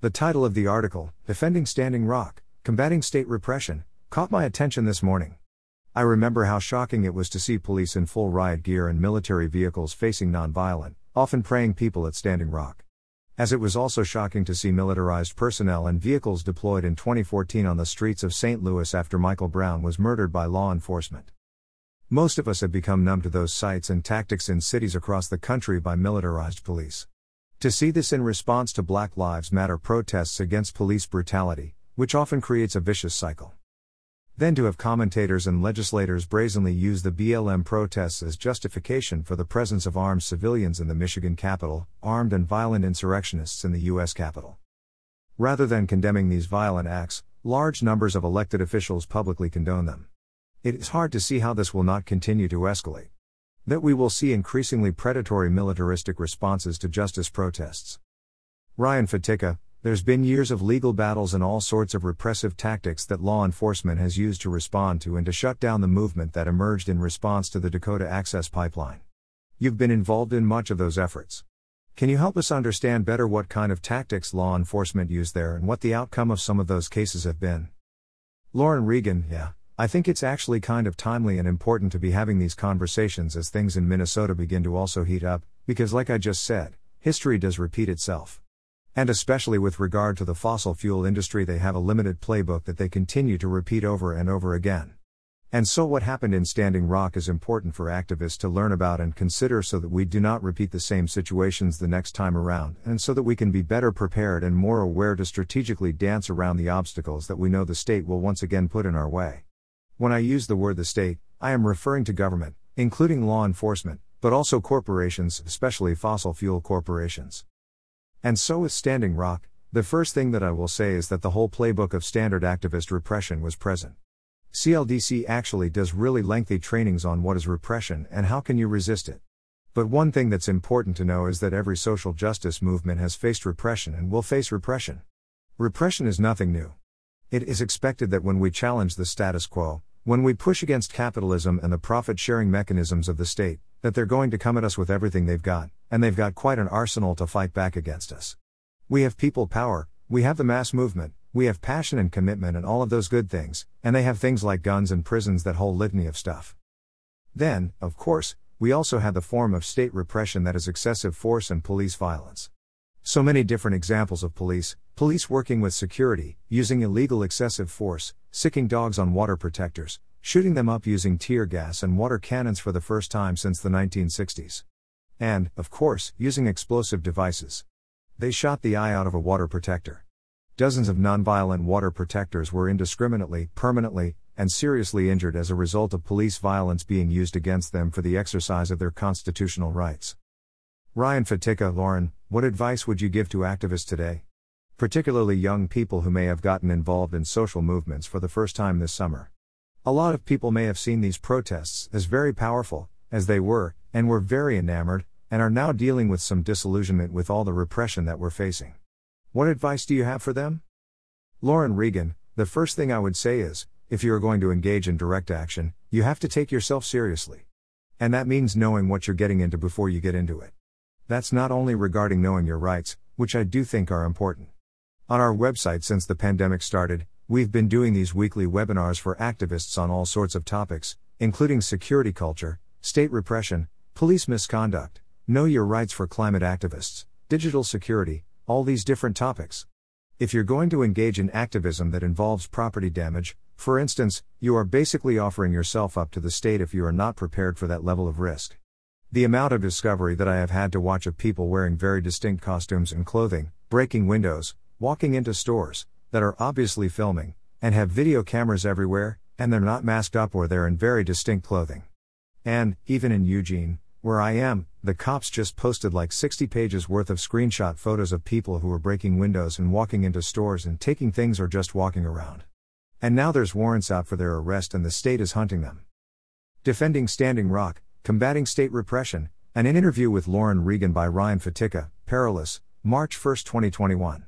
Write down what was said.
The title of the article, Defending Standing Rock Combating State Repression, caught my attention this morning. I remember how shocking it was to see police in full riot gear and military vehicles facing nonviolent, often praying people at Standing Rock. As it was also shocking to see militarized personnel and vehicles deployed in 2014 on the streets of St. Louis after Michael Brown was murdered by law enforcement. Most of us have become numb to those sights and tactics in cities across the country by militarized police. To see this in response to Black Lives Matter protests against police brutality, which often creates a vicious cycle. Then to have commentators and legislators brazenly use the BLM protests as justification for the presence of armed civilians in the Michigan Capitol, armed and violent insurrectionists in the U.S. Capitol. Rather than condemning these violent acts, large numbers of elected officials publicly condone them. It is hard to see how this will not continue to escalate. That we will see increasingly predatory militaristic responses to justice protests. Ryan Fatica, there's been years of legal battles and all sorts of repressive tactics that law enforcement has used to respond to and to shut down the movement that emerged in response to the Dakota Access Pipeline. You've been involved in much of those efforts. Can you help us understand better what kind of tactics law enforcement used there and what the outcome of some of those cases have been? Lauren Regan, yeah, I think it's actually kind of timely and important to be having these conversations as things in Minnesota begin to also heat up, because, like I just said, history does repeat itself. And especially with regard to the fossil fuel industry, they have a limited playbook that they continue to repeat over and over again. And so, what happened in Standing Rock is important for activists to learn about and consider so that we do not repeat the same situations the next time around, and so that we can be better prepared and more aware to strategically dance around the obstacles that we know the state will once again put in our way. When I use the word the state, I am referring to government, including law enforcement, but also corporations, especially fossil fuel corporations. And so with Standing Rock, the first thing that I will say is that the whole playbook of standard activist repression was present. CLDC actually does really lengthy trainings on what is repression and how can you resist it. But one thing that's important to know is that every social justice movement has faced repression and will face repression. Repression is nothing new. It is expected that when we challenge the status quo, when we push against capitalism and the profit sharing mechanisms of the state, that they're going to come at us with everything they've got, and they've got quite an arsenal to fight back against us. We have people power, we have the mass movement, we have passion and commitment and all of those good things, and they have things like guns and prisons, that whole litany of stuff. Then, of course, we also have the form of state repression that is excessive force and police violence. So many different examples of police, police working with security, using illegal excessive force, sicking dogs on water protectors, shooting them up using tear gas and water cannons for the first time since the 1960s. And, of course, using explosive devices. They shot the eye out of a water protector. Dozens of nonviolent water protectors were indiscriminately, permanently, and seriously injured as a result of police violence being used against them for the exercise of their constitutional rights. Ryan Fatica, Lauren, what advice would you give to activists today? Particularly young people who may have gotten involved in social movements for the first time this summer. A lot of people may have seen these protests as very powerful, as they were, and were very enamored, and are now dealing with some disillusionment with all the repression that we're facing. What advice do you have for them? Lauren Regan, the first thing I would say is if you are going to engage in direct action, you have to take yourself seriously. And that means knowing what you're getting into before you get into it. That's not only regarding knowing your rights, which I do think are important. On our website since the pandemic started, We've been doing these weekly webinars for activists on all sorts of topics, including security culture, state repression, police misconduct, know your rights for climate activists, digital security, all these different topics. If you're going to engage in activism that involves property damage, for instance, you are basically offering yourself up to the state if you are not prepared for that level of risk. The amount of discovery that I have had to watch of people wearing very distinct costumes and clothing, breaking windows, walking into stores, that are obviously filming, and have video cameras everywhere, and they're not masked up or they're in very distinct clothing. And, even in Eugene, where I am, the cops just posted like 60 pages worth of screenshot photos of people who were breaking windows and walking into stores and taking things or just walking around. And now there's warrants out for their arrest and the state is hunting them. Defending Standing Rock, Combating State Repression, and an interview with Lauren Regan by Ryan Fatica, Perilous, March 1, 2021.